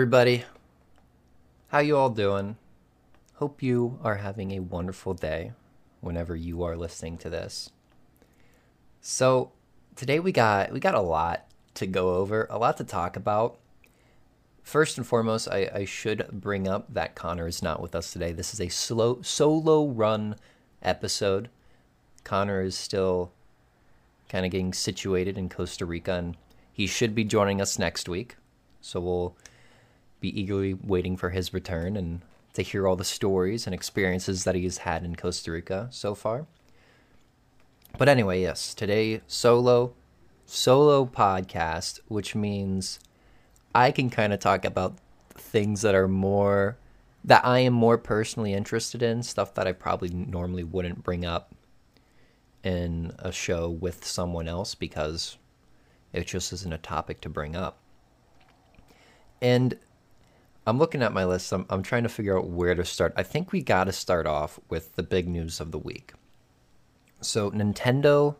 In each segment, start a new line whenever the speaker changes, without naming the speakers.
Everybody. How you all doing? Hope you are having a wonderful day whenever you are listening to this. So, today we got we got a lot to go over, a lot to talk about. First and foremost, I, I should bring up that Connor is not with us today. This is a slow solo run episode. Connor is still kind of getting situated in Costa Rica, and he should be joining us next week. So we'll be eagerly waiting for his return and to hear all the stories and experiences that he's had in Costa Rica so far. But anyway, yes, today solo solo podcast, which means I can kind of talk about things that are more that I am more personally interested in, stuff that I probably normally wouldn't bring up in a show with someone else because it just isn't a topic to bring up. And I'm looking at my list. I'm, I'm trying to figure out where to start. I think we got to start off with the big news of the week. So Nintendo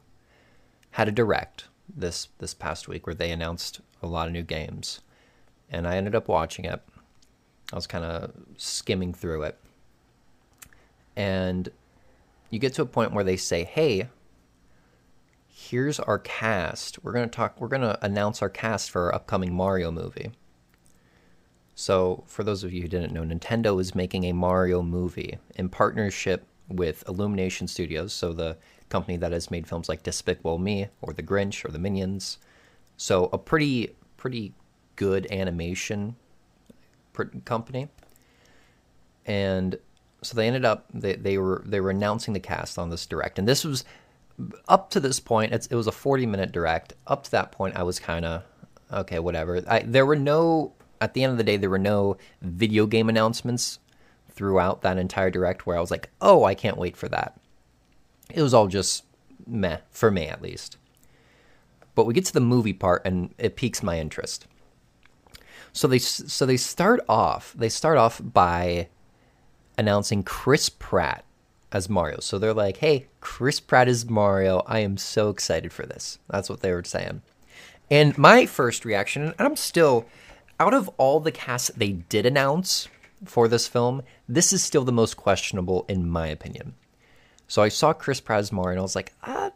had a direct this this past week where they announced a lot of new games, and I ended up watching it. I was kind of skimming through it, and you get to a point where they say, "Hey, here's our cast. We're gonna talk. We're gonna announce our cast for our upcoming Mario movie." So, for those of you who didn't know, Nintendo is making a Mario movie in partnership with Illumination Studios, so the company that has made films like Despicable Me or The Grinch or The Minions. So, a pretty pretty good animation company. And so they ended up they, they were they were announcing the cast on this direct, and this was up to this point. it was a forty minute direct. Up to that point, I was kind of okay, whatever. I, there were no at the end of the day, there were no video game announcements throughout that entire direct where I was like, oh, I can't wait for that. It was all just meh, for me at least. But we get to the movie part and it piques my interest. So they so they start off they start off by announcing Chris Pratt as Mario. So they're like, "Hey, Chris Pratt is Mario. I am so excited for this." That's what they were saying. And my first reaction, and I'm still out of all the casts they did announce for this film, this is still the most questionable in my opinion. So I saw Chris Pratt as Mario, and I was like, ah,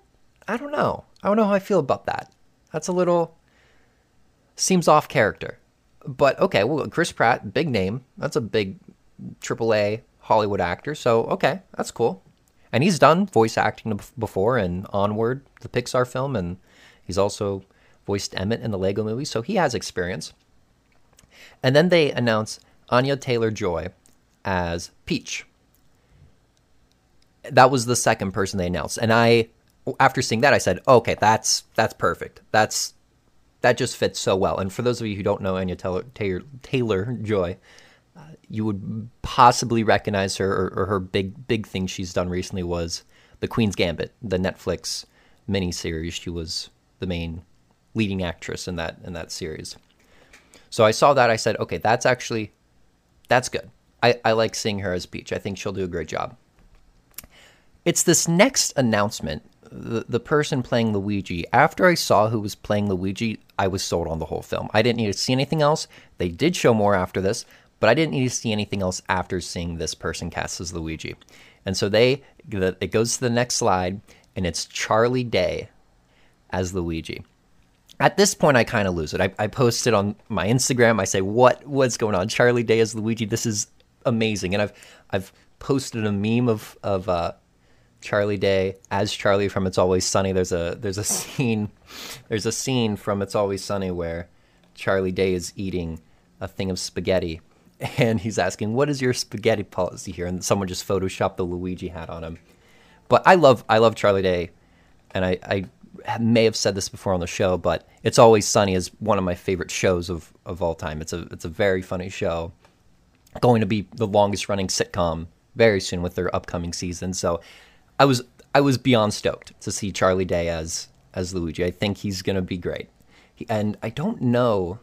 I don't know. I don't know how I feel about that. That's a little seems off character. But okay, well, Chris Pratt, big name. That's a big AAA Hollywood actor. So okay, that's cool. And he's done voice acting before and Onward, the Pixar film, and he's also voiced Emmett in the Lego movie, so he has experience. And then they announce Anya Taylor Joy as Peach. That was the second person they announced, and I, after seeing that, I said, "Okay, that's that's perfect. That's that just fits so well." And for those of you who don't know Anya Taylor Taylor, Taylor Joy, uh, you would possibly recognize her, or, or her big big thing she's done recently was The Queen's Gambit, the Netflix miniseries. She was the main leading actress in that in that series. So I saw that. I said, okay, that's actually, that's good. I, I like seeing her as Peach. I think she'll do a great job. It's this next announcement, the, the person playing Luigi. After I saw who was playing Luigi, I was sold on the whole film. I didn't need to see anything else. They did show more after this, but I didn't need to see anything else after seeing this person cast as Luigi. And so they, it goes to the next slide, and it's Charlie Day as Luigi at this point, I kind of lose it. I, I posted on my Instagram. I say, "What? What's going on?" Charlie Day as Luigi. This is amazing, and I've I've posted a meme of of uh, Charlie Day as Charlie from It's Always Sunny. There's a there's a scene there's a scene from It's Always Sunny where Charlie Day is eating a thing of spaghetti, and he's asking, "What is your spaghetti policy here?" And someone just photoshopped the Luigi hat on him. But I love I love Charlie Day, and I, I may have said this before on the show, but It's Always Sunny is one of my favorite shows of, of all time. It's a it's a very funny show. Going to be the longest running sitcom very soon with their upcoming season. So I was I was beyond stoked to see Charlie Day as as Luigi. I think he's going to be great. He, and I don't know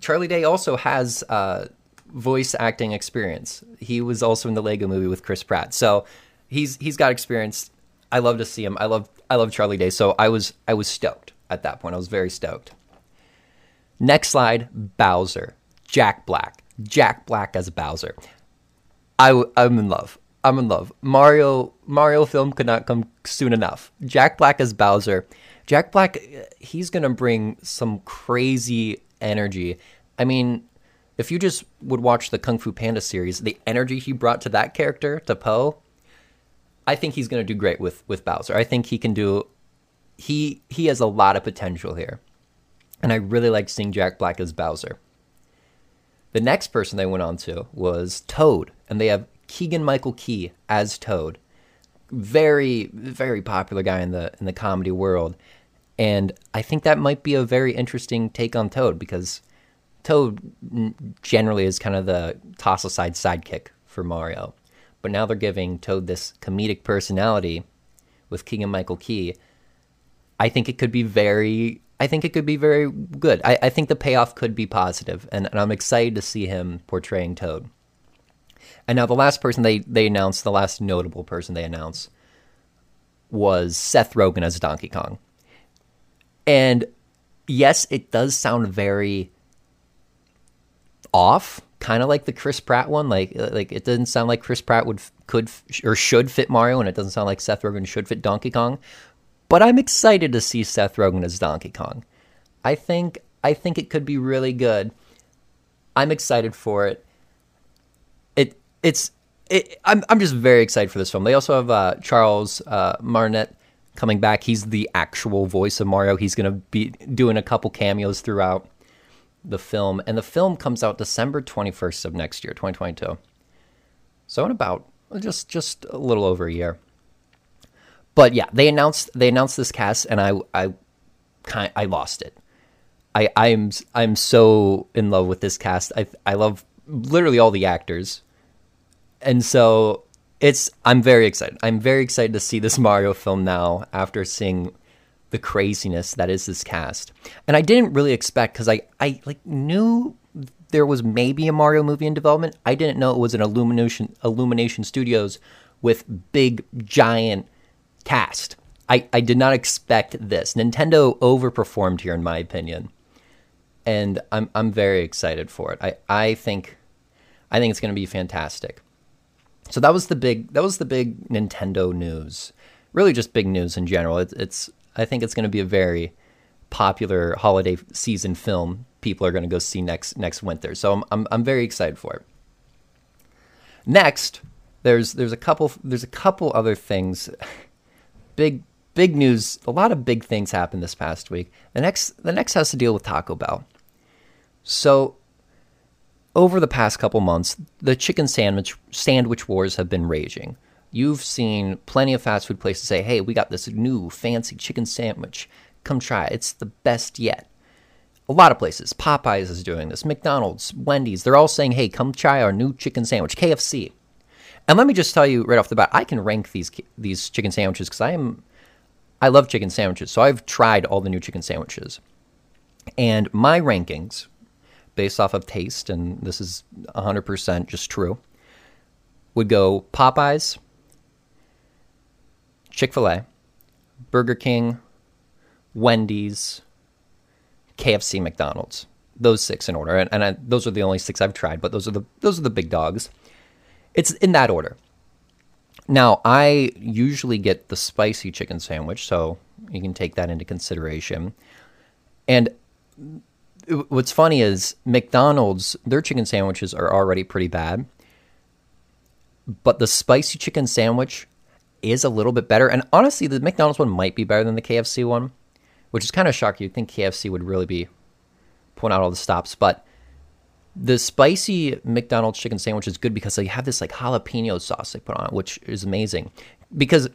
Charlie Day also has uh, voice acting experience. He was also in the Lego movie with Chris Pratt. So he's he's got experience. I love to see him. I love I love Charlie Day, so I was I was stoked at that point. I was very stoked. Next slide, Bowser. Jack Black. Jack Black as Bowser. I, I'm in love. I'm in love. Mario Mario film could not come soon enough. Jack Black as Bowser. Jack Black, he's gonna bring some crazy energy. I mean, if you just would watch the Kung Fu Panda series, the energy he brought to that character, to Po, I think he's gonna do great with with Bowser. I think he can do. He he has a lot of potential here, and I really like seeing Jack Black as Bowser. The next person they went on to was Toad, and they have Keegan Michael Key as Toad. Very, very popular guy in the in the comedy world. And I think that might be a very interesting take on Toad because Toad generally is kind of the toss aside sidekick for Mario. But now they're giving Toad this comedic personality with Keegan Michael Key. I think it could be very I think it could be very good. I, I think the payoff could be positive, and, and I'm excited to see him portraying Toad. And now the last person they, they announced, the last notable person they announced, was Seth Rogen as Donkey Kong. And yes, it does sound very off, kind of like the Chris Pratt one. Like like it doesn't sound like Chris Pratt would could or should fit Mario, and it doesn't sound like Seth Rogen should fit Donkey Kong. But I'm excited to see Seth Rogen as Donkey Kong. I think I think it could be really good. I'm excited for it. It it's it, I'm I'm just very excited for this film. They also have uh, Charles uh, Martinet coming back. He's the actual voice of Mario. He's going to be doing a couple cameos throughout the film, and the film comes out December 21st of next year, 2022. So in about just just a little over a year. But yeah, they announced they announced this cast, and I I kind I lost it. I I'm I'm so in love with this cast. I I love literally all the actors, and so it's I'm very excited. I'm very excited to see this Mario film now after seeing the craziness that is this cast. And I didn't really expect because I I like knew there was maybe a Mario movie in development. I didn't know it was an Illumination Illumination Studios with big giant cast. I, I did not expect this. Nintendo overperformed here, in my opinion, and I'm I'm very excited for it. I, I think I think it's going to be fantastic. So that was the big that was the big Nintendo news. Really, just big news in general. It, it's I think it's going to be a very popular holiday season film. People are going to go see next next winter. So I'm I'm, I'm very excited for it. Next, there's there's a couple there's a couple other things big big news. A lot of big things happened this past week. The next the next has to deal with Taco Bell. So over the past couple months, the chicken sandwich sandwich wars have been raging. You've seen plenty of fast food places say, "Hey, we got this new fancy chicken sandwich. Come try it. It's the best yet." A lot of places, Popeyes is doing this, McDonald's, Wendy's, they're all saying, "Hey, come try our new chicken sandwich." KFC. And let me just tell you right off the bat, I can rank these these chicken sandwiches because I am I love chicken sandwiches. So I've tried all the new chicken sandwiches. And my rankings based off of taste and this is 100% just true would go Popeyes, Chick-fil-A, Burger King, Wendy's, KFC, McDonald's. Those six in order, and, and I, those are the only six I've tried. But those are the those are the big dogs. It's in that order. Now, I usually get the spicy chicken sandwich, so you can take that into consideration. And what's funny is McDonald's, their chicken sandwiches are already pretty bad. But the spicy chicken sandwich is a little bit better. And honestly, the McDonald's one might be better than the KFC one, which is kind of shocking. You'd think KFC would really be pulling out all the stops. But the spicy McDonald's chicken sandwich is good because they have this like jalapeno sauce they put on it, which is amazing. Because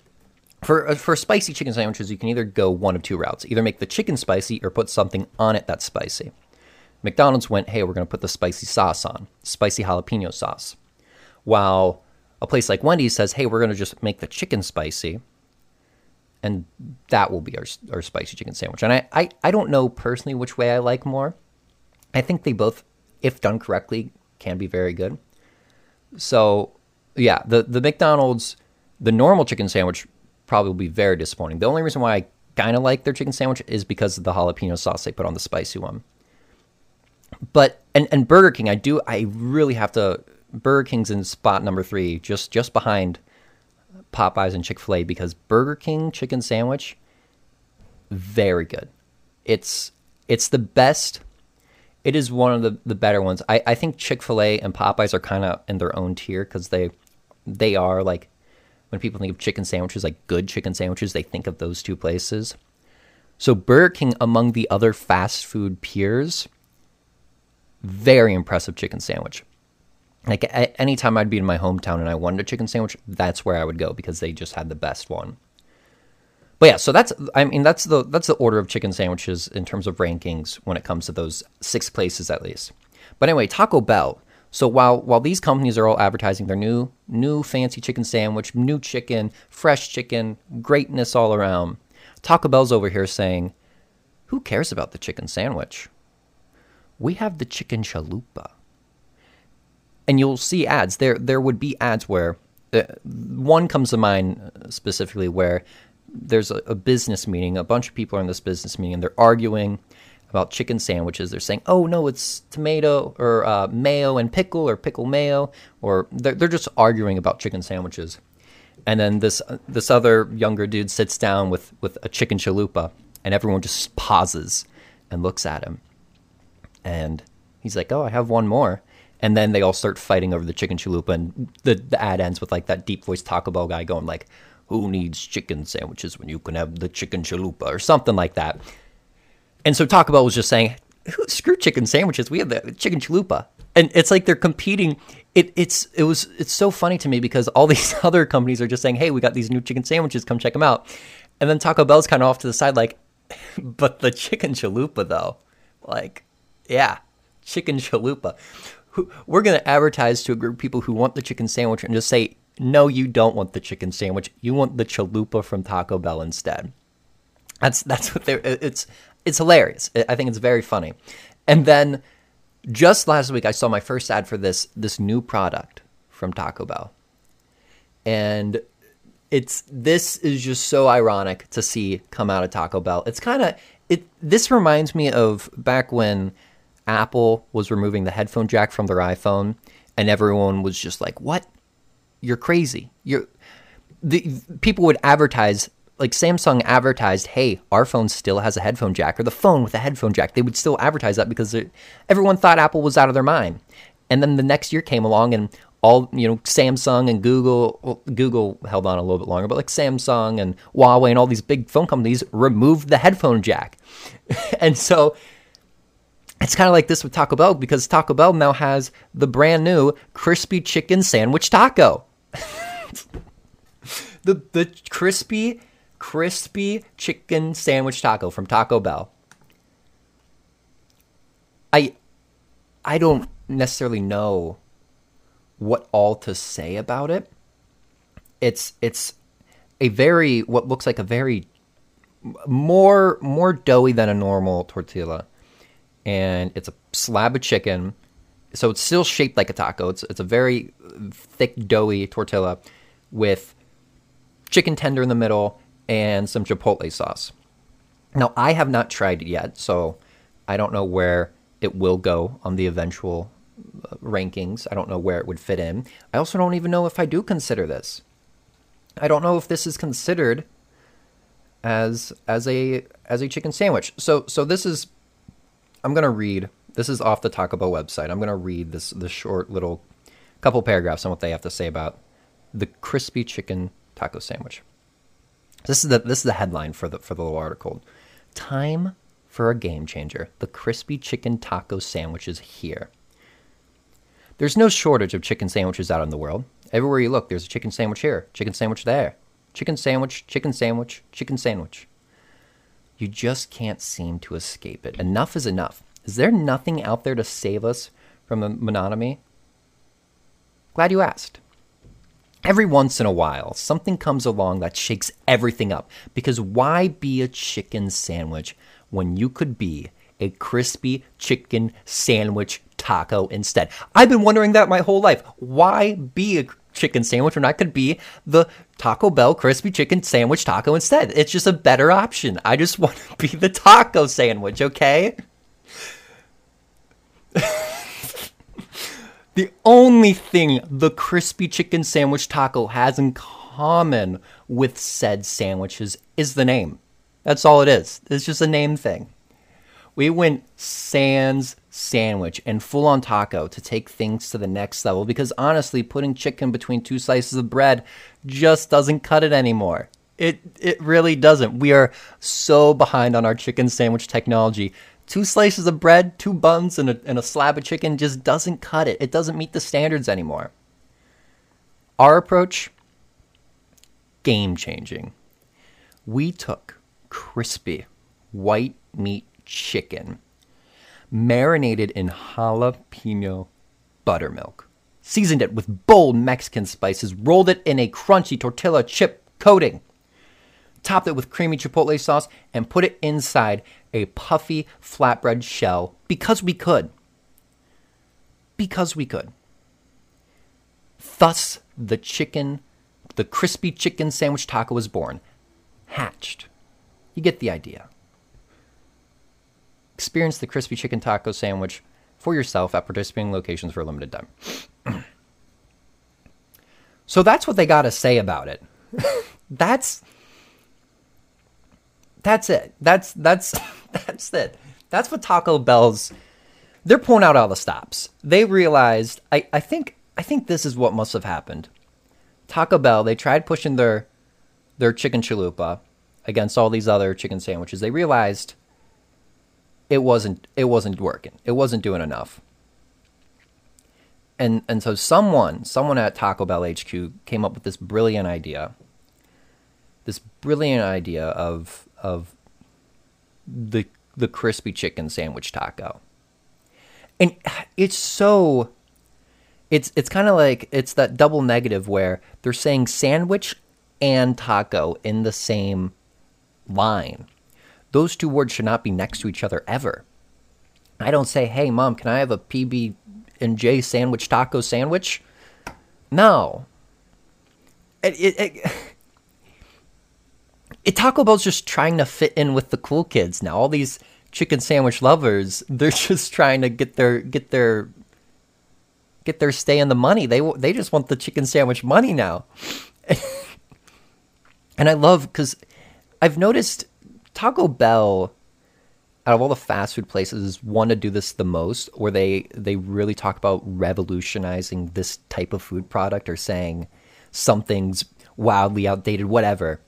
for uh, for spicy chicken sandwiches, you can either go one of two routes: either make the chicken spicy or put something on it that's spicy. McDonald's went, "Hey, we're going to put the spicy sauce on, spicy jalapeno sauce," while a place like Wendy's says, "Hey, we're going to just make the chicken spicy." And that will be our, our spicy chicken sandwich. And I, I, I don't know personally which way I like more. I think they both if done correctly, can be very good. So, yeah, the the McDonald's the normal chicken sandwich probably will be very disappointing. The only reason why I kind of like their chicken sandwich is because of the jalapeno sauce they put on the spicy one. but and and Burger King, I do I really have to Burger King's in spot number three, just just behind Popeyes and Chick Fil A because Burger King chicken sandwich, very good. It's it's the best. It is one of the, the better ones. I, I think Chick Fil A and Popeyes are kind of in their own tier because they they are like when people think of chicken sandwiches, like good chicken sandwiches, they think of those two places. So Burger King among the other fast food peers, very impressive chicken sandwich. Like anytime I'd be in my hometown and I wanted a chicken sandwich, that's where I would go because they just had the best one. But yeah, so that's I mean that's the that's the order of chicken sandwiches in terms of rankings when it comes to those six places at least. But anyway, Taco Bell. So while while these companies are all advertising their new new fancy chicken sandwich, new chicken, fresh chicken, greatness all around, Taco Bell's over here saying, "Who cares about the chicken sandwich? We have the chicken chalupa." And you'll see ads. There there would be ads where uh, one comes to mind specifically where there's a, a, business meeting. A bunch of people are in this business meeting, and they're arguing about chicken sandwiches. They're saying, "Oh no, it's tomato or uh, mayo and pickle, or pickle mayo," or they're they're just arguing about chicken sandwiches. And then this this other younger dude sits down with with a chicken chalupa, and everyone just pauses and looks at him. And he's like, "Oh, I have one more." And then they all start fighting over the chicken chalupa, and the, the ad ends with like that deep voice Taco Bell guy going like, who needs chicken sandwiches when you can have the chicken chalupa or something like that. And so Taco Bell was just saying, screw chicken sandwiches. We have the chicken chalupa. And it's like they're competing. It, it's it was it's so funny to me because all these other companies are just saying, "Hey, we got these new chicken sandwiches. Come check them out." And then Taco Bell's kind of off to the side, like, "But the chicken chalupa, though, like, yeah, chicken chalupa. We're gonna advertise to a group of people who want the chicken sandwich and just say, no, you don't want the chicken sandwich. You want the chalupa from Taco Bell instead. That's that's what they're. It's it's hilarious. I think it's very funny. And then just last week, I saw my first ad for this this new product from Taco Bell, and it's this is just so ironic to see come out of Taco Bell. It's kind of it. This reminds me of back when Apple was removing the headphone jack from their iPhone, and everyone was just like, "What? you're crazy. You're the people would advertise like Samsung advertised, "Hey, our phone still has a headphone jack," or the phone with a headphone jack. They would still advertise that because it, everyone thought Apple was out of their mind. And then the next year came along, and all you know, Samsung and Google, well, Google held on a little bit longer, but like Samsung and Huawei and all these big phone companies removed the headphone jack, and so it's kind of like this with Taco Bell because Taco Bell now has the brand new crispy chicken sandwich taco. the the crispy crispy chicken sandwich taco from Taco Bell. I I don't necessarily know what all to say about it. It's it's a very what looks like a very more more doughy than a normal tortilla. And it's a slab of chicken so it's still shaped like a taco. It's it's a very thick, doughy tortilla with chicken tender in the middle and some chipotle sauce. Now I have not tried it yet, so I don't know where it will go on the eventual uh, rankings. I don't know where it would fit in. I also don't even know if I do consider this. I don't know if this is considered as as a as a chicken sandwich. So so this is I'm going to read this is off the Taco Bell website. I'm going to read this this short little couple paragraphs on what they have to say about the crispy chicken taco sandwich. This is the this is the headline for the for the little article. Time for a game changer. The crispy chicken taco sandwich is here. There's no shortage of chicken sandwiches out in the world. Everywhere you look, there's a chicken sandwich here, chicken sandwich there, chicken sandwich, chicken sandwich, chicken sandwich. You just can't seem to escape it. Enough is enough. Is there nothing out there to save us from the monotony? Glad you asked. Every once in a while, something comes along that shakes everything up. Because why be a chicken sandwich when you could be a crispy chicken sandwich taco instead? I've been wondering that my whole life. Why be a chicken sandwich when I could be the Taco Bell crispy chicken sandwich taco instead? It's just a better option. I just want to be the taco sandwich, okay? The only thing the crispy chicken sandwich taco has in common with said sandwiches is the name. That's all it is. It's just a name thing. We went sans sandwich and full on taco to take things to the next level because honestly, putting chicken between two slices of bread just doesn't cut it anymore. It it really doesn't. We are so behind on our chicken sandwich technology. Two slices of bread, two buns, and a, and a slab of chicken just doesn't cut it. It doesn't meet the standards anymore. Our approach, game changing. We took crispy white meat chicken marinated in jalapeno buttermilk, seasoned it with bold Mexican spices, rolled it in a crunchy tortilla chip coating, topped it with creamy chipotle sauce, and put it inside a puffy flatbread shell because we could. Because we could. Thus, the chicken, the crispy chicken sandwich taco was born, hatched. You get the idea. Experience the crispy chicken taco sandwich for yourself at participating locations for a limited time. so that's what they got to say about it. that's that's it. That's that's that's it. That's what Taco Bell's they're pulling out all the stops. They realized I, I think I think this is what must have happened. Taco Bell, they tried pushing their their chicken chalupa against all these other chicken sandwiches. They realized it wasn't it wasn't working. It wasn't doing enough. And and so someone someone at Taco Bell HQ came up with this brilliant idea. This brilliant idea of of the the crispy chicken sandwich taco. And it's so it's it's kind of like it's that double negative where they're saying sandwich and taco in the same line. Those two words should not be next to each other ever. I don't say, "Hey, mom, can I have a PB and J sandwich taco sandwich?" No. It, it, it, it, Taco Bell's just trying to fit in with the cool kids now. All these chicken sandwich lovers, they're just trying to get their get their get their stay in the money. They they just want the chicken sandwich money now. and I love because I've noticed Taco Bell, out of all the fast food places, want to do this the most, where they they really talk about revolutionizing this type of food product or saying something's wildly outdated, whatever.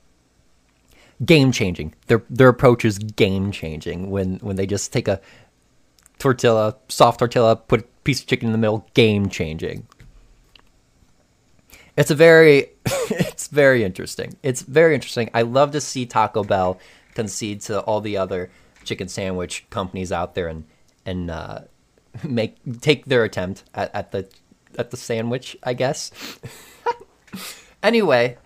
Game changing. Their their approach is game changing when when they just take a tortilla, soft tortilla, put a piece of chicken in the middle. Game changing. It's a very, it's very interesting. It's very interesting. I love to see Taco Bell concede to all the other chicken sandwich companies out there and and uh, make take their attempt at, at the at the sandwich, I guess. anyway,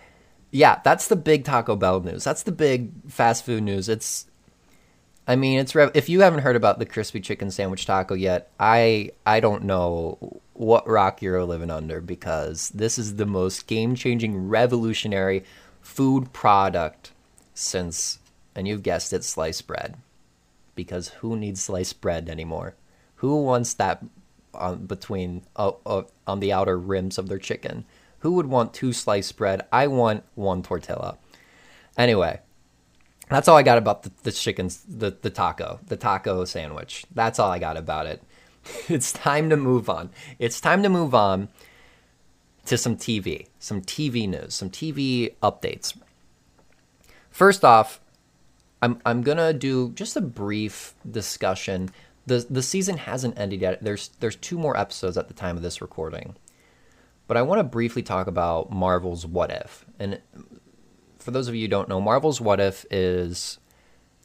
yeah, that's the big Taco Bell news. That's the big fast food news. It's I mean, it's if you haven't heard about the crispy chicken sandwich taco yet, I I don't know what rock you're living under because this is the most game-changing revolutionary food product since and you've guessed it, sliced bread. Because who needs sliced bread anymore? Who wants that on between uh, uh, on the outer rims of their chicken? Who would want two sliced bread? I want one tortilla. Anyway, that's all I got about the, the chickens, the, the taco, the taco sandwich. That's all I got about it. it's time to move on. It's time to move on to some TV, some TV news, some TV updates. First off, I'm I'm gonna do just a brief discussion. the The season hasn't ended yet. There's there's two more episodes at the time of this recording, but I want to briefly talk about Marvel's What If. And for those of you who don't know, Marvel's What If is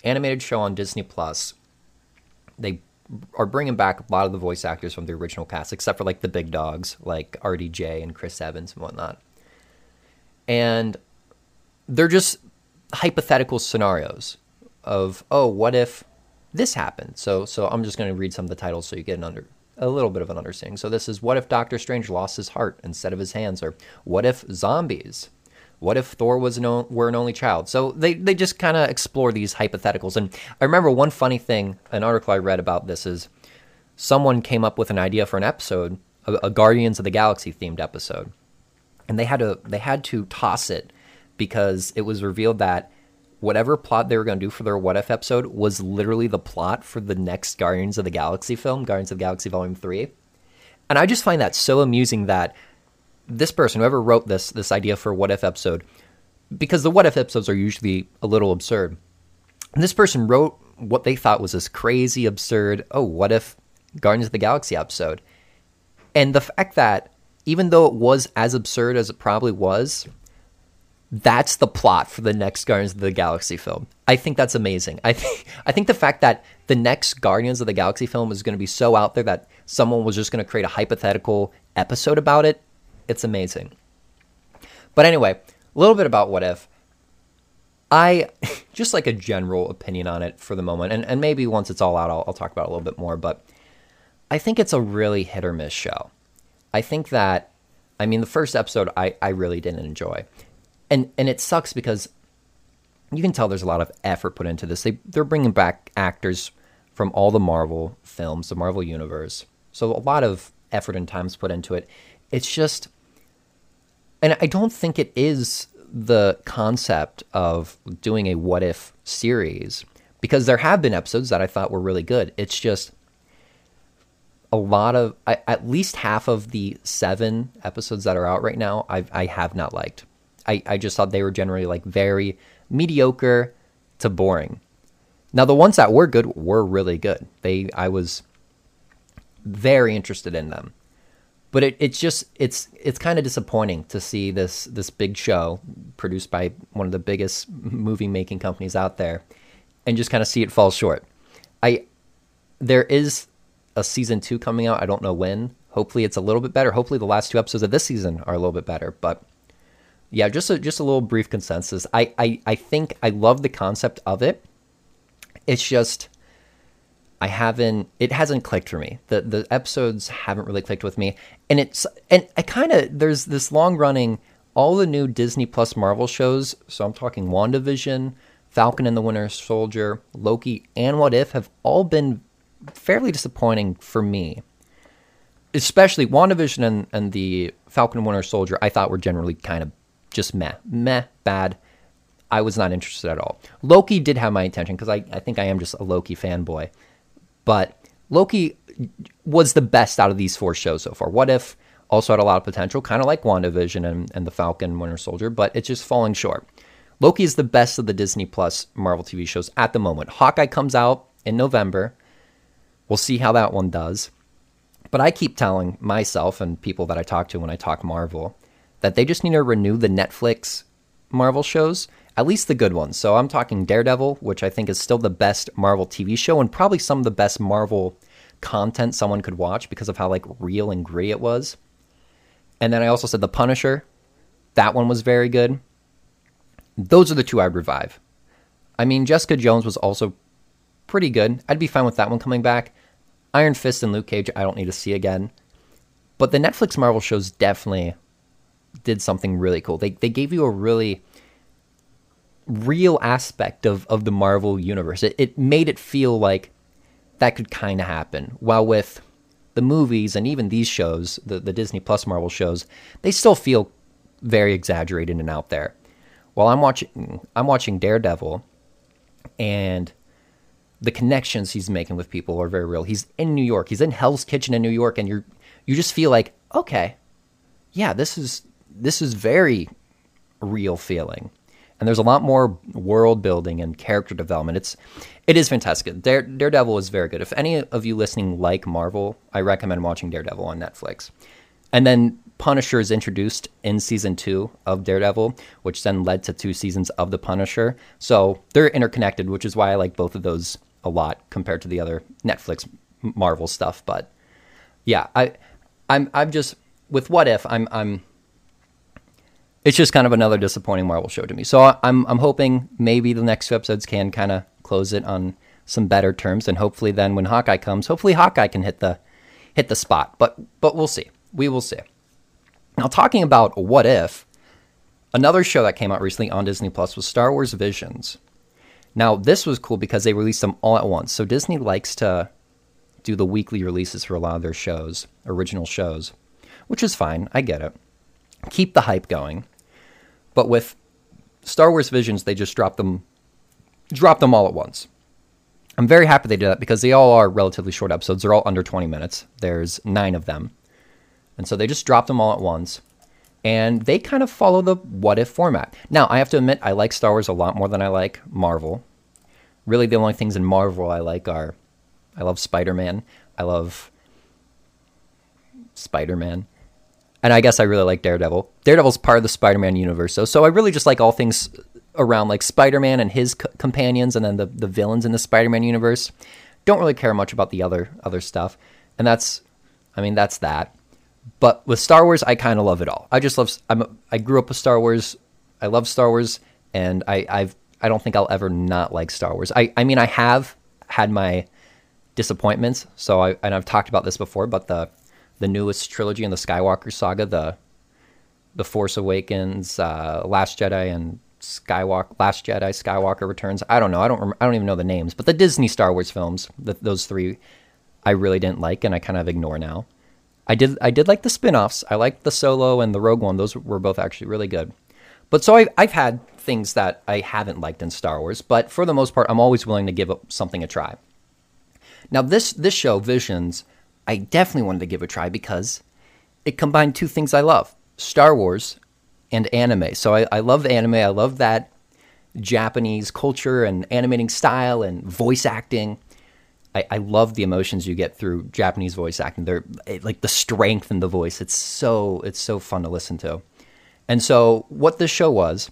animated show on Disney Plus. They are bringing back a lot of the voice actors from the original cast, except for like the big dogs like RDJ and Chris Evans and whatnot. And they're just hypothetical scenarios of oh, what if this happened? So so I'm just going to read some of the titles so you get an under a little bit of an understanding. So this is what if Doctor Strange lost his heart instead of his hands, or what if zombies? What if Thor was an, were an only child? So they, they just kind of explore these hypotheticals. And I remember one funny thing, an article I read about this is someone came up with an idea for an episode a, a Guardians of the Galaxy themed episode, and they had to they had to toss it because it was revealed that whatever plot they were going to do for their What If episode was literally the plot for the next Guardians of the Galaxy film, Guardians of the Galaxy Volume 3. And I just find that so amusing that this person, whoever wrote this this idea for What If episode, because the What If episodes are usually a little absurd. this person wrote what they thought was this crazy, absurd, oh, what if Guardians of the Galaxy episode? And the fact that even though it was as absurd as it probably was, that's the plot for the next Guardians of the Galaxy film. I think that's amazing. I think I think the fact that the next Guardians of the Galaxy film is going to be so out there that someone was just going to create a hypothetical episode about it, it's amazing. But anyway, a little bit about what if. I just like a general opinion on it for the moment, and, and maybe once it's all out, I'll, I'll talk about it a little bit more. But I think it's a really hit or miss show. I think that, I mean, the first episode I, I really didn't enjoy and and it sucks because you can tell there's a lot of effort put into this. They they're bringing back actors from all the Marvel films, the Marvel universe. So a lot of effort and time's put into it. It's just and I don't think it is the concept of doing a what if series because there have been episodes that I thought were really good. It's just a lot of at least half of the seven episodes that are out right now I I have not liked. I, I just thought they were generally like very mediocre to boring. Now the ones that were good were really good. They I was very interested in them. But it, it's just it's it's kind of disappointing to see this this big show produced by one of the biggest movie making companies out there and just kind of see it fall short. I there is a season 2 coming out. I don't know when. Hopefully it's a little bit better. Hopefully the last two episodes of this season are a little bit better, but yeah, just a just a little brief consensus. I, I I think I love the concept of it. It's just I haven't it hasn't clicked for me. The the episodes haven't really clicked with me. And it's and I kind of there's this long running all the new Disney Plus Marvel shows, so I'm talking WandaVision, Falcon and the Winter Soldier, Loki, and What If have all been fairly disappointing for me. Especially WandaVision and, and the Falcon and Winter Soldier, I thought were generally kind of just meh, meh, bad. I was not interested at all. Loki did have my attention because I, I think I am just a Loki fanboy. But Loki was the best out of these four shows so far. What if also had a lot of potential, kind of like WandaVision and, and the Falcon Winter Soldier, but it's just falling short. Loki is the best of the Disney Plus Marvel TV shows at the moment. Hawkeye comes out in November. We'll see how that one does. But I keep telling myself and people that I talk to when I talk Marvel that they just need to renew the Netflix Marvel shows, at least the good ones. So I'm talking Daredevil, which I think is still the best Marvel TV show and probably some of the best Marvel content someone could watch because of how like real and gritty it was. And then I also said The Punisher. That one was very good. Those are the two I'd revive. I mean, Jessica Jones was also pretty good. I'd be fine with that one coming back. Iron Fist and Luke Cage, I don't need to see again. But the Netflix Marvel shows definitely did something really cool. They they gave you a really real aspect of, of the Marvel universe. It, it made it feel like that could kind of happen. While with the movies and even these shows, the, the Disney Plus Marvel shows, they still feel very exaggerated and out there. While I'm watching I'm watching Daredevil and the connections he's making with people are very real. He's in New York. He's in Hell's Kitchen in New York and you're you just feel like, okay, yeah, this is this is very real feeling. And there's a lot more world building and character development. It's it is fantastic. Dare, Daredevil is very good. If any of you listening like Marvel, I recommend watching Daredevil on Netflix. And then Punisher is introduced in season two of Daredevil, which then led to two seasons of The Punisher. So they're interconnected, which is why I like both of those a lot compared to the other Netflix Marvel stuff. But yeah, I, I'm I'm just with What If I'm I'm it's just kind of another disappointing Marvel show to me. So I'm I'm hoping maybe the next two episodes can kind of close it on some better terms, and hopefully then when Hawkeye comes, hopefully Hawkeye can hit the hit the spot. But but we'll see. We will see. Now talking about what if, another show that came out recently on Disney Plus was Star Wars Visions. Now this was cool because they released them all at once. So Disney likes to do the weekly releases for a lot of their shows, original shows, which is fine. I get it. Keep the hype going. But with Star Wars Visions, they just drop them drop them all at once. I'm very happy they did that because they all are relatively short episodes. They're all under 20 minutes. There's nine of them. And so they just dropped them all at once. And they kind of follow the what if format. Now, I have to admit, I like Star Wars a lot more than I like Marvel. Really, the only things in Marvel I like are I love Spider Man. I love Spider Man. And I guess I really like Daredevil. Daredevil's part of the Spider Man universe, so, so I really just like all things around like Spider-Man and his co- companions, and then the the villains in the Spider-Man universe. Don't really care much about the other other stuff, and that's, I mean, that's that. But with Star Wars, I kind of love it all. I just love. I'm. A, I grew up with Star Wars. I love Star Wars, and I I've I don't think I'll ever not like Star Wars. I I mean I have had my disappointments. So I and I've talked about this before, but the the newest trilogy in the Skywalker saga, the the Force Awakens, uh, Last Jedi, and Skywalker, Last Jedi, Skywalker Returns. I don't know. I don't. Rem- I don't even know the names. But the Disney Star Wars films, the, those three, I really didn't like, and I kind of ignore now. I did. I did like the spin-offs. I liked the Solo and the Rogue One. Those were both actually really good. But so I, I've had things that I haven't liked in Star Wars, but for the most part, I'm always willing to give something a try. Now this this show, Visions, I definitely wanted to give it a try because it combined two things I love: Star Wars and anime. So I, I love anime. I love that Japanese culture and animating style and voice acting. I, I love the emotions you get through Japanese voice acting. They're eh, like the strength in the voice. It's so it's so fun to listen to. And so what this show was,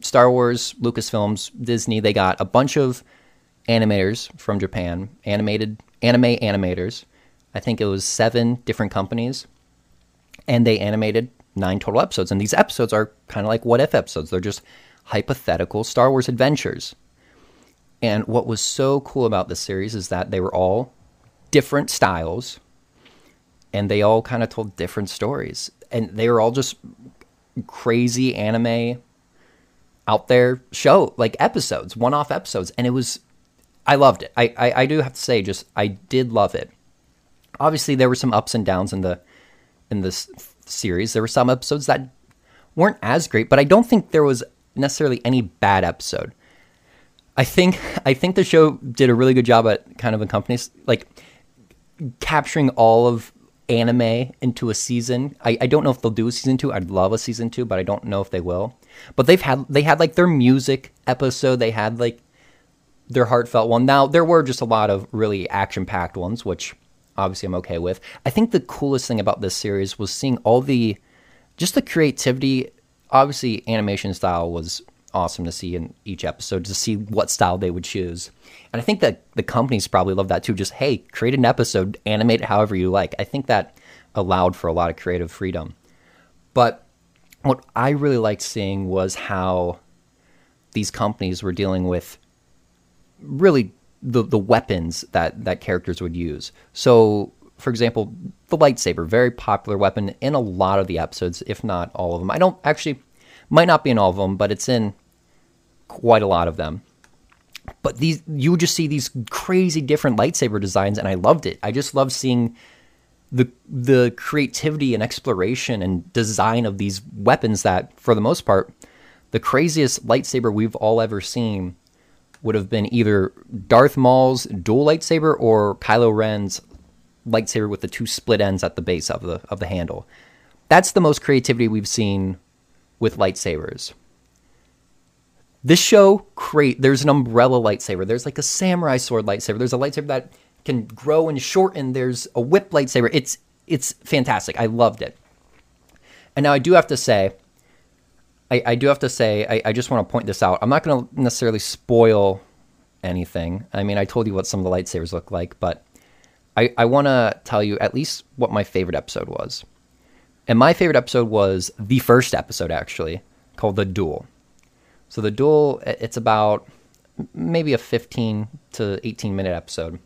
Star Wars, Lucasfilms, Disney, they got a bunch of animators from Japan, animated anime animators. I think it was seven different companies, and they animated nine total episodes. And these episodes are kind of like what if episodes. They're just hypothetical Star Wars adventures. And what was so cool about this series is that they were all different styles and they all kind of told different stories. And they were all just crazy anime out there show, like episodes, one off episodes. And it was, I loved it. I, I, I do have to say, just, I did love it. Obviously, there were some ups and downs in the, in this series. There were some episodes that weren't as great, but I don't think there was necessarily any bad episode. I think I think the show did a really good job at kind of accompanying like capturing all of anime into a season. I, I don't know if they'll do a season two. I'd love a season two, but I don't know if they will. But they've had they had like their music episode. They had like their heartfelt one. Now there were just a lot of really action packed ones, which obviously I'm okay with. I think the coolest thing about this series was seeing all the just the creativity. Obviously, animation style was awesome to see in each episode to see what style they would choose. And I think that the companies probably love that too. Just hey, create an episode, animate it however you like. I think that allowed for a lot of creative freedom. But what I really liked seeing was how these companies were dealing with really the the weapons that that characters would use. So, for example, the lightsaber, very popular weapon in a lot of the episodes, if not all of them. I don't actually might not be in all of them, but it's in quite a lot of them. But these you would just see these crazy different lightsaber designs and I loved it. I just love seeing the the creativity and exploration and design of these weapons that for the most part the craziest lightsaber we've all ever seen would have been either Darth Maul's dual lightsaber or Kylo Ren's lightsaber with the two split ends at the base of the of the handle. That's the most creativity we've seen with lightsabers. This show create there's an umbrella lightsaber. There's like a samurai sword lightsaber. There's a lightsaber that can grow and shorten. There's a whip lightsaber. It's it's fantastic. I loved it. And now I do have to say, I, I do have to say, I, I just want to point this out. I'm not going to necessarily spoil anything. I mean, I told you what some of the lightsabers look like, but I, I want to tell you at least what my favorite episode was. And my favorite episode was the first episode, actually, called The Duel. So, The Duel, it's about maybe a 15 to 18 minute episode.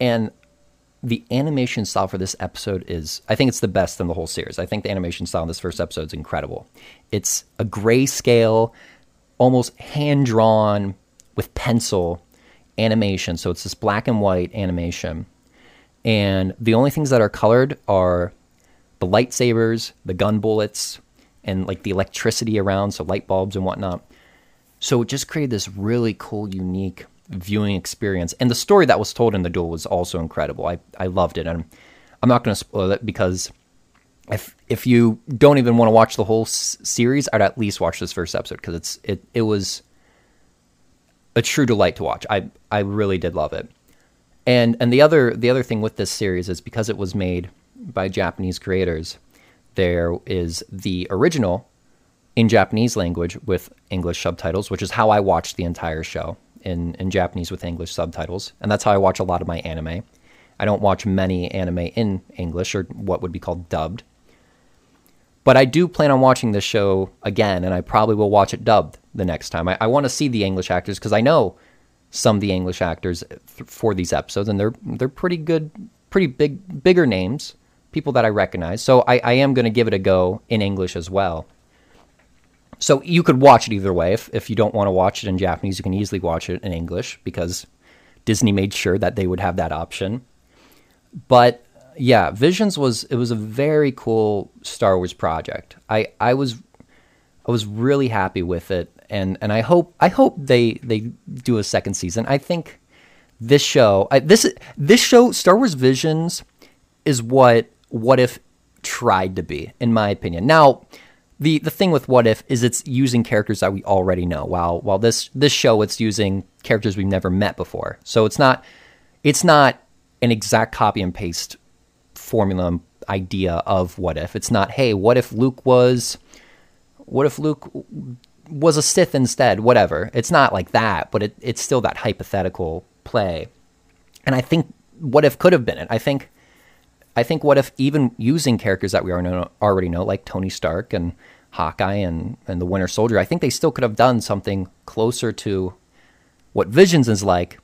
And the animation style for this episode is I think it's the best in the whole series. I think the animation style in this first episode is incredible. It's a grayscale, almost hand drawn with pencil animation. So it's this black and white animation. and the only things that are colored are the lightsabers, the gun bullets, and like the electricity around, so light bulbs and whatnot. So it just created this really cool, unique viewing experience. And the story that was told in the duel was also incredible. I, I loved it. And I'm not going to spoil it because if if you don't even want to watch the whole s- series, I'd at least watch this first episode because it's it it was a true delight to watch. I I really did love it. And and the other the other thing with this series is because it was made by Japanese creators, there is the original in Japanese language with English subtitles, which is how I watched the entire show in, in Japanese with English subtitles. And that's how I watch a lot of my anime. I don't watch many anime in English or what would be called dubbed. But I do plan on watching this show again, and I probably will watch it dubbed the next time. I, I want to see the English actors because I know some of the English actors th- for these episodes, and they're they're pretty good, pretty big, bigger names, people that I recognize. So I, I am going to give it a go in English as well. So you could watch it either way. If if you don't want to watch it in Japanese, you can easily watch it in English because Disney made sure that they would have that option. But yeah, Visions was it was a very cool Star Wars project. I I was I was really happy with it, and and I hope I hope they they do a second season. I think this show I, this this show Star Wars Visions is what what if tried to be in my opinion. Now the the thing with what if is it's using characters that we already know. While while this this show it's using characters we've never met before. So it's not it's not an exact copy and paste formula idea of what if. It's not hey what if luke was what if luke was a sith instead? Whatever. It's not like that but it, it's still that hypothetical play. And i think what if could have been it. I think I think what if even using characters that we already know, like Tony Stark and Hawkeye and, and the Winter Soldier, I think they still could have done something closer to what Visions is like.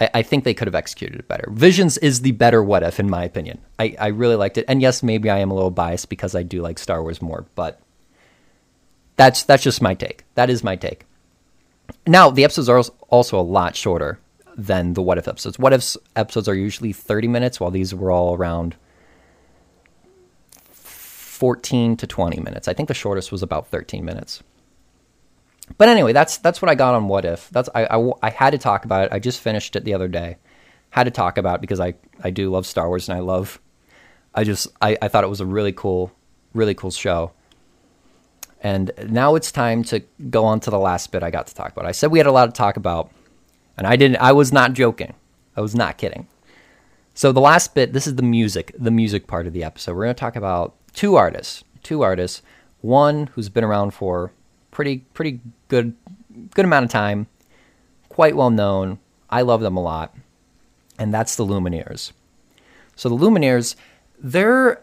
I, I think they could have executed it better. Visions is the better what if, in my opinion. I, I really liked it. And yes, maybe I am a little biased because I do like Star Wars more, but that's that's just my take. That is my take. Now, the episodes are also a lot shorter than the what if episodes. What if episodes are usually 30 minutes, while these were all around 14 to 20 minutes. I think the shortest was about 13 minutes. But anyway, that's that's what I got on what if. That's I, I, I had to talk about it. I just finished it the other day. Had to talk about because I I do love Star Wars and I love. I just I, I thought it was a really cool, really cool show. And now it's time to go on to the last bit I got to talk about. I said we had a lot to talk about, and I didn't. I was not joking. I was not kidding. So the last bit, this is the music, the music part of the episode. We're going to talk about two artists, two artists. One who's been around for pretty pretty good good amount of time, quite well known. I love them a lot, and that's the Lumineers. So the Lumineers, they're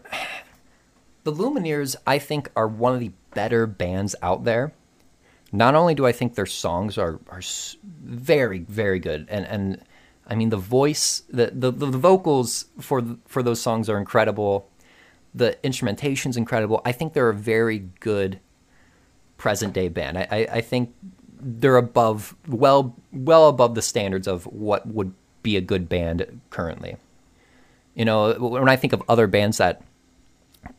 the Lumineers. I think are one of the better bands out there. Not only do I think their songs are are very very good, and and I mean the voice, the the, the vocals for for those songs are incredible. The instrumentation's incredible. I think they're a very good present day band. I, I, I think they're above, well, well above the standards of what would be a good band currently. You know, when I think of other bands that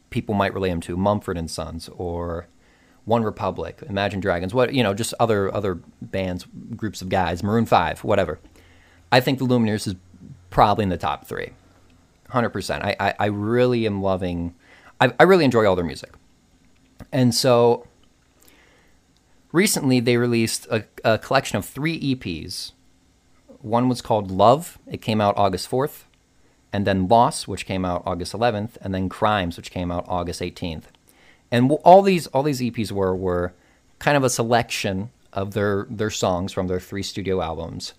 people might relate them to, Mumford and Sons or One Republic, Imagine Dragons, what you know, just other other bands, groups of guys, Maroon Five, whatever. I think the Lumineers is probably in the top three, hundred percent. I, I I really am loving. I I really enjoy all their music, and so recently they released a, a collection of three EPs. One was called Love. It came out August 4th. And then Loss, which came out August 11th. And then Crimes, which came out August 18th. And all these all these EPs were were kind of a selection of their their songs from their three studio albums.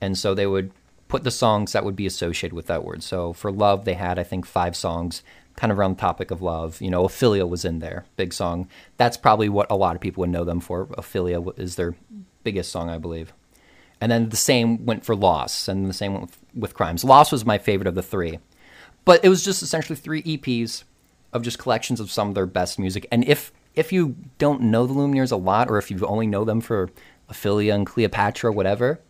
And so they would put the songs that would be associated with that word. So for Love, they had I think five songs kind of around the topic of love. You know, Ophelia was in there, big song. That's probably what a lot of people would know them for. Ophelia is their biggest song, I believe. And then the same went for Loss, and the same went with, with Crimes. Loss was my favorite of the three. But it was just essentially three EPs of just collections of some of their best music. And if if you don't know the Lumineers a lot, or if you only know them for Ophelia and Cleopatra, whatever,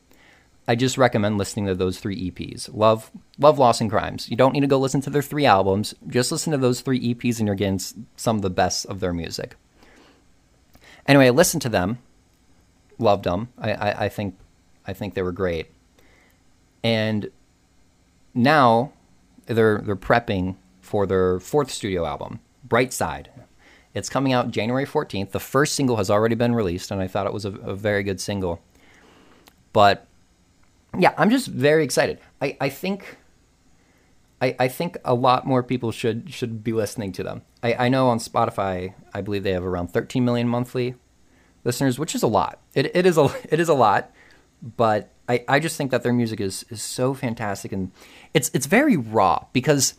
I just recommend listening to those three EPs. Love, love Loss, and Crimes. You don't need to go listen to their three albums. Just listen to those three EPs, and you're getting some of the best of their music. Anyway, I listened to them, loved them. I, I, I think, I think they were great. And now they're they're prepping for their fourth studio album, Bright Side. It's coming out January 14th. The first single has already been released, and I thought it was a, a very good single. But yeah, I'm just very excited. I, I think I, I think a lot more people should should be listening to them. I, I know on Spotify, I believe they have around 13 million monthly listeners, which is a lot. It, it is a it is a lot, but I, I just think that their music is is so fantastic and it's it's very raw because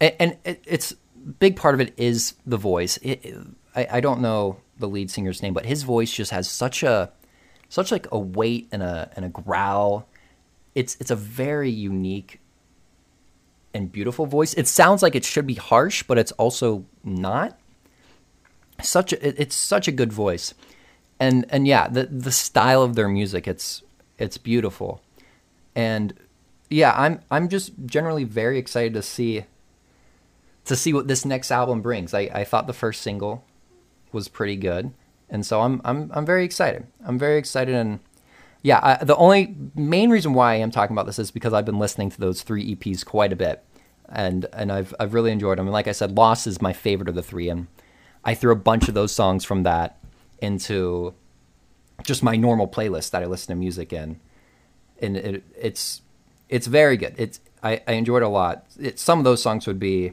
and, it, it's big part of it is the voice. It, I, I don't know the lead singer's name, but his voice just has such a such like a weight and a and a growl. It's it's a very unique and beautiful voice. It sounds like it should be harsh, but it's also not. Such a, it's such a good voice, and and yeah, the the style of their music it's it's beautiful, and yeah, I'm I'm just generally very excited to see to see what this next album brings. I, I thought the first single was pretty good, and so I'm I'm I'm very excited. I'm very excited, and yeah, I, the only main reason why I am talking about this is because I've been listening to those three EPs quite a bit, and and I've I've really enjoyed them. And like I said, Loss is my favorite of the three, and I threw a bunch of those songs from that into just my normal playlist that I listen to music in, and it, it's it's very good. It's I, I enjoyed a lot. It, some of those songs would be,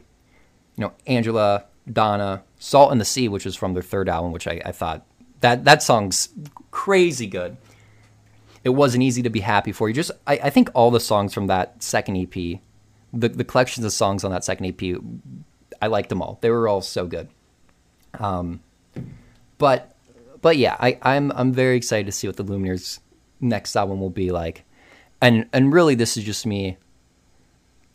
you know, Angela, Donna, Salt and the Sea, which is from their third album, which I, I thought that that song's crazy good. It wasn't easy to be happy for you. Just I, I think all the songs from that second EP, the the collections of songs on that second EP, I liked them all. They were all so good. Um, but but yeah, I, I'm I'm very excited to see what the Lumineers' next album will be like, and and really this is just me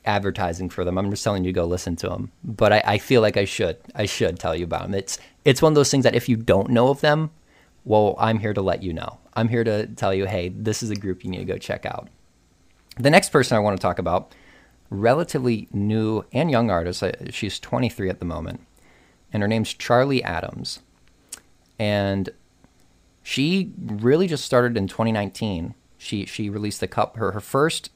advertising for them. I'm just telling you to go listen to them. But I, I feel like I should. I should tell you about them. It's it's one of those things that if you don't know of them, well, I'm here to let you know. I'm here to tell you, hey, this is a group you need to go check out. The next person I want to talk about, relatively new and young artist. Uh, she's 23 at the moment, and her name's Charli Adams. And she really just started in 2019. She she released the cup her, her first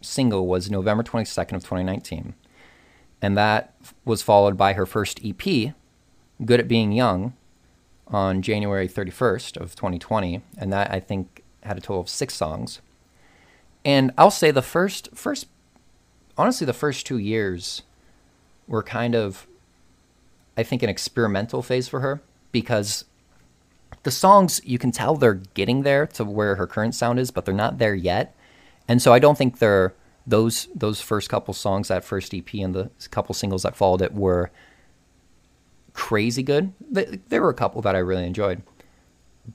single was November 22nd of 2019. And that was followed by her first EP, Good at Being Young, on January 31st of 2020, and that I think had a total of 6 songs. And I'll say the first first honestly the first 2 years were kind of I think an experimental phase for her because the songs you can tell they're getting there to where her current sound is, but they're not there yet. And so I don't think they're those those first couple songs, that first EP, and the couple singles that followed it were crazy good. There were a couple that I really enjoyed,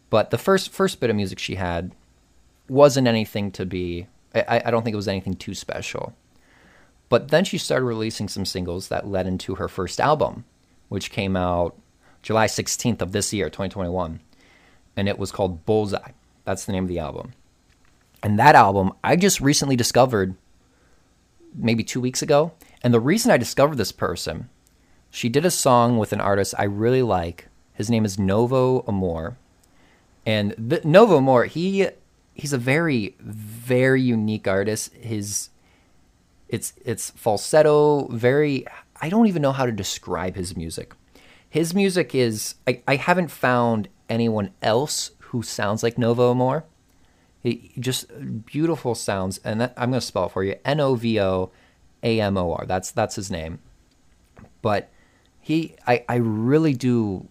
but the first first bit of music she had wasn't anything to be. I, I don't think it was anything too special. But then she started releasing some singles that led into her first album, which came out July 16th of this year, 2021. And it was called Bullseye. That's the name of the album. And that album, I just recently discovered maybe two weeks ago. And the reason I discovered this person, she did a song with an artist I really like. His name is Novo Amor. And the, Novo Amor, he he's a very very unique artist. His it's it's falsetto, very I don't even know how to describe his music. His music is I, I haven't found anyone else who sounds like Novo Amor. He just beautiful sounds, and that, I'm going to spell it for you: N O V O A M O R. That's that's his name. But he, I, I really do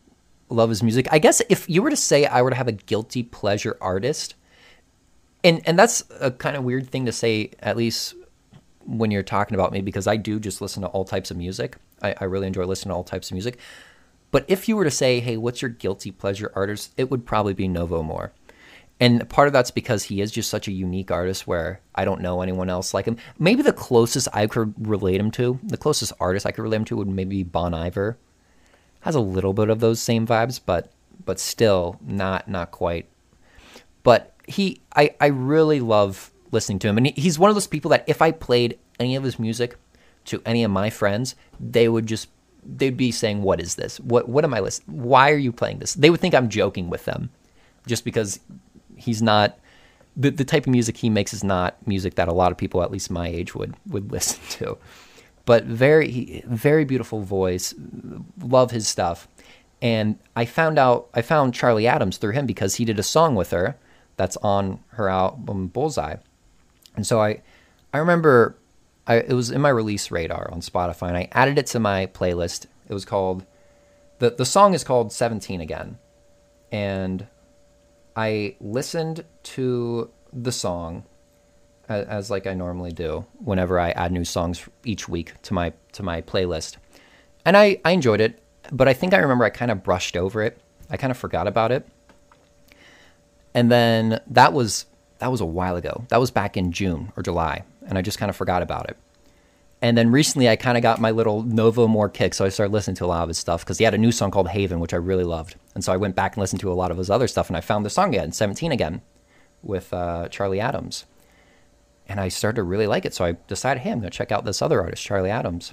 love his music. I guess if you were to say I were to have a guilty pleasure artist, and and that's a kind of weird thing to say, at least when you're talking about me, because I do just listen to all types of music. I, I really enjoy listening to all types of music. But if you were to say, hey, what's your guilty pleasure artist? It would probably be Novo Amor. And part of that's because he is just such a unique artist where I don't know anyone else like him. Maybe the closest I could relate him to, the closest artist I could relate him to would maybe be Bon Iver. Has a little bit of those same vibes, but but still not not quite. but he I I really love listening to him, and he's one of those people that if I played any of his music to any of my friends, they would just they'd be saying, "What is this? What what am I listening? Why are you playing this?" They would think I'm joking with them, just because he's not the the type of music he makes is not music that a lot of people, at least my age, would would listen to. But very very beautiful voice, love his stuff, and I found out I found Charli Adams through him because he did a song with her that's on her album Bullseye, and so I I remember I, it was in my release radar on Spotify, and I added it to my playlist. It was called the the song is called Seventeen again, and I listened to the song as, as, like I normally do whenever I add new songs each week to my to my playlist, and I I enjoyed it. But I think I remember I kind of brushed over it. I kind of forgot about it, and then that was that was a while ago. That was back in June or July, and I just kind of forgot about it. And then recently, I kind of got my little Novo Amor kick, so I started listening to a lot of his stuff because he had a new song called Haven, which I really loved. And so I went back and listened to a lot of his other stuff, and I found the song again, 17 again, with uh, Charli Adams. And I started to really like it, so I decided, hey, I'm going to check out this other artist, Charli Adams.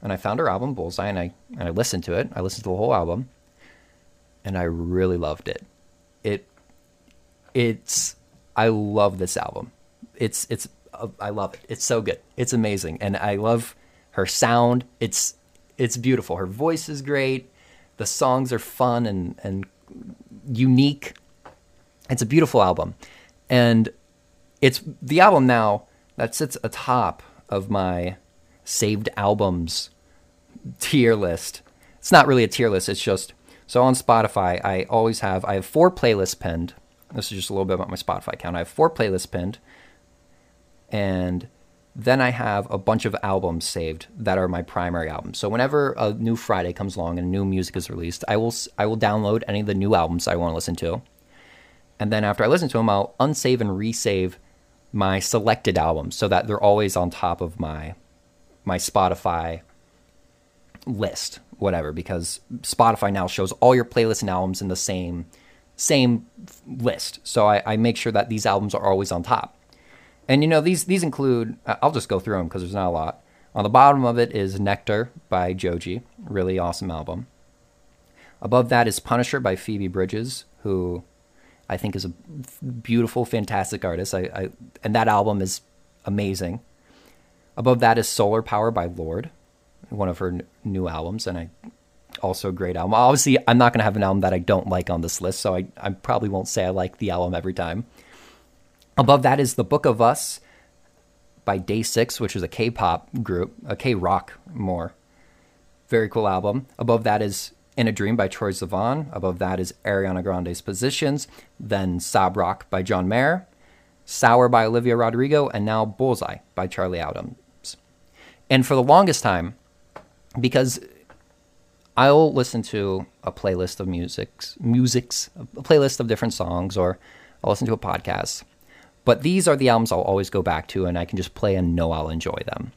And I found her album, Bullseye, and I, and I listened to it. I listened to the whole album, and I really loved it. It, it's, I love this album. It's, it's I love it. It's so good. It's amazing, and I love her sound. It's it's beautiful. Her voice is great. The songs are fun and and unique. It's a beautiful album, and it's the album now that sits atop of my saved albums tier list. It's not really a tier list. It's just so on Spotify. I always have I have four playlists pinned. This is just a little bit about my Spotify account. I have four playlists pinned and then I have a bunch of albums saved that are my primary albums. So whenever a new Friday comes along and new music is released, I will I will download any of the new albums I want to listen to, and then after I listen to them, I'll unsave and resave my selected albums so that they're always on top of my my Spotify list, whatever. Because Spotify now shows all your playlists and albums in the same same list, so I, I make sure that these albums are always on top. And you know these these include I'll just go through them because there's not a lot. On the bottom of it is Nectar by Joji, really awesome album. Above that is Punisher by Phoebe Bridgers, who I think is a beautiful, fantastic artist. I, I and that album is amazing. Above that is Solar Power by Lorde, one of her n- new albums, and I also a great album. Obviously, I'm not going to have an album that I don't like on this list, so I, I probably won't say I like the album every time. Above that is The Book of Us by Day6, which is a K pop group, a K rock more. Very cool album. Above that is In a Dream by Troye Sivan. Above that is Ariana Grande's Positions. Then Sob Rock by John Mayer. Sour by Olivia Rodrigo. And now Bullseye by Charli Adams. And for the longest time, because I'll listen to a playlist of musics, musics, a playlist of different songs, or I'll listen to a podcast but these are the albums I'll always go back to, and I can just play and know I'll enjoy them.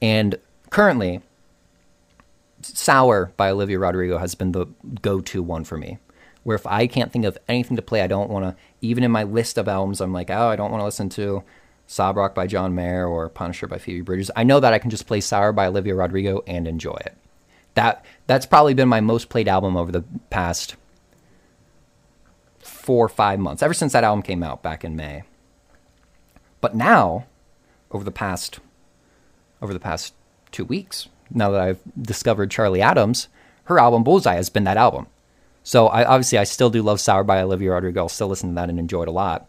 And currently, Sour by Olivia Rodrigo has been the go to one for me. Where if I can't think of anything to play, I don't want to, even in my list of albums, I'm like, oh, I don't want to listen to Sob Rock by John Mayer or Punisher by Phoebe Bridgers. I know that I can just play Sour by Olivia Rodrigo and enjoy it. That That's probably been my most played album over the past four or five months, ever since that album came out back in May. But now, over the past over the past two weeks, now that I've discovered Charli Adams, her album Bullseye has been that album. So I obviously I still do love Sour by Olivia Rodrigo. I'll still listen to that and enjoy it a lot.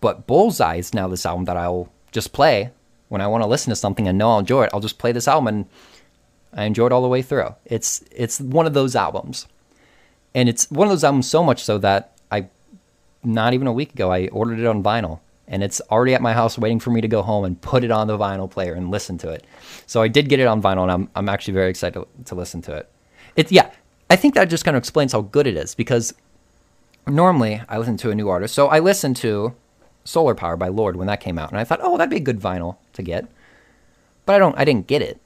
But Bullseye is now this album that I'll just play when I want to listen to something and know I'll enjoy it. I'll just play this album and I enjoy it all the way through. It's it's one of those albums. And it's one of those albums so much so that not even a week ago, I ordered it on vinyl and it's already at my house waiting for me to go home and put it on the vinyl player and listen to it. So I did get it on vinyl and I'm, I'm actually very excited to, to listen to it. It, yeah, I think that just kind of explains how good it is because normally I listen to a new artist. So I listened to Solar Power by Lorde when that came out and I thought, oh, that'd be a good vinyl to get. But I don't, I didn't get it.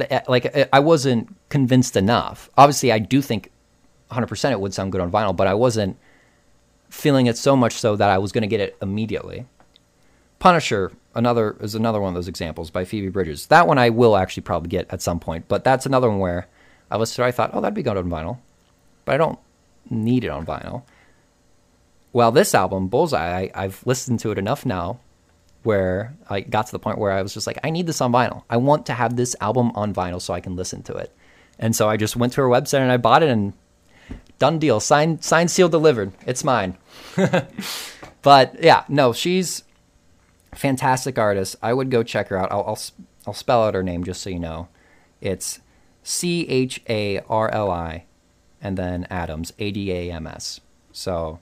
Eh, like eh, I wasn't convinced enough. Obviously, I do think 100% it would sound good on vinyl, but I wasn't feeling it so much so that I was going to get it immediately. Punisher, another is another one of those examples by Phoebe Bridgers. That one I will actually probably get at some point, but that's another one where I listened I thought, oh, that'd be good on vinyl, but I don't need it on vinyl. Well, this album, Bullseye, I, I've listened to it enough now where I got to the point where I was just like, I need this on vinyl. I want to have this album on vinyl so I can listen to it. And so I just went to her website and I bought it and done deal. Signed, signed, sealed, delivered. It's mine. but yeah, no, she's fantastic artist. I would go check her out. I'll, I'll, I'll spell out her name just so you know. It's C H A R L I and then Adams, A D A M S. So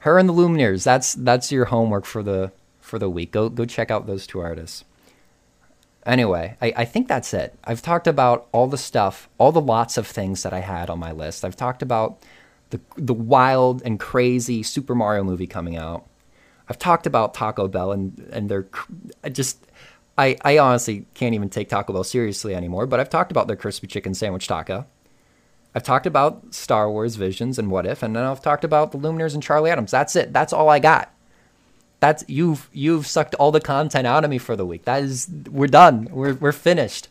her and the Lumineers, that's that's your homework for the for the week. Go go check out those two artists. Anyway, I, I think that's it. I've talked about all the stuff, all the lots of things that I had on my list. I've talked about the the wild and crazy Super Mario movie coming out. I've talked about Taco Bell and and their just I I honestly can't even take Taco Bell seriously anymore. But I've talked about their crispy chicken sandwich taco. I've talked about Star Wars Visions and What If, and then I've talked about the Lumineers and Charli Adams. That's it. That's all I got that's you've you've sucked all the content out of me for the week. That is we're done. We're we're finished.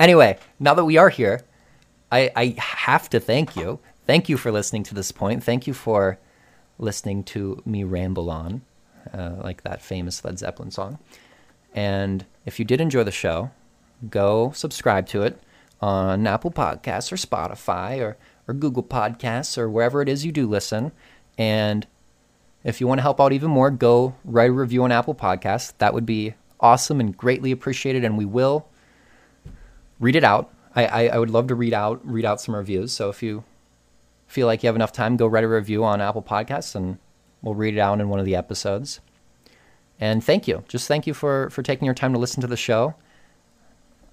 Anyway, now that we are here, I I have to thank you. Thank you for listening to this point. Thank you for listening to me ramble on, uh, like that famous Led Zeppelin song. And if you did enjoy the show, go subscribe to it on Apple Podcasts or Spotify or, or Google Podcasts or wherever it is you do listen. And if you want to help out even more, go write a review on Apple Podcasts. That would be awesome and greatly appreciated, and we will read it out. I, I, I, would love to read out read out some reviews. So if you feel like you have enough time, go write a review on Apple Podcasts, and we'll read it out in one of the episodes. And thank you, just thank you for for taking your time to listen to the show.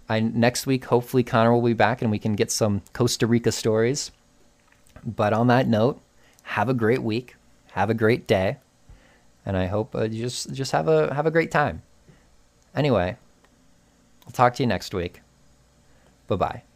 I next week, hopefully Connor will be back and we can get some Costa Rica stories. But on that note, have a great week have a great day, and I hope uh, you just just have a have a great time. Anyway, I'll talk to you next week. Bye bye.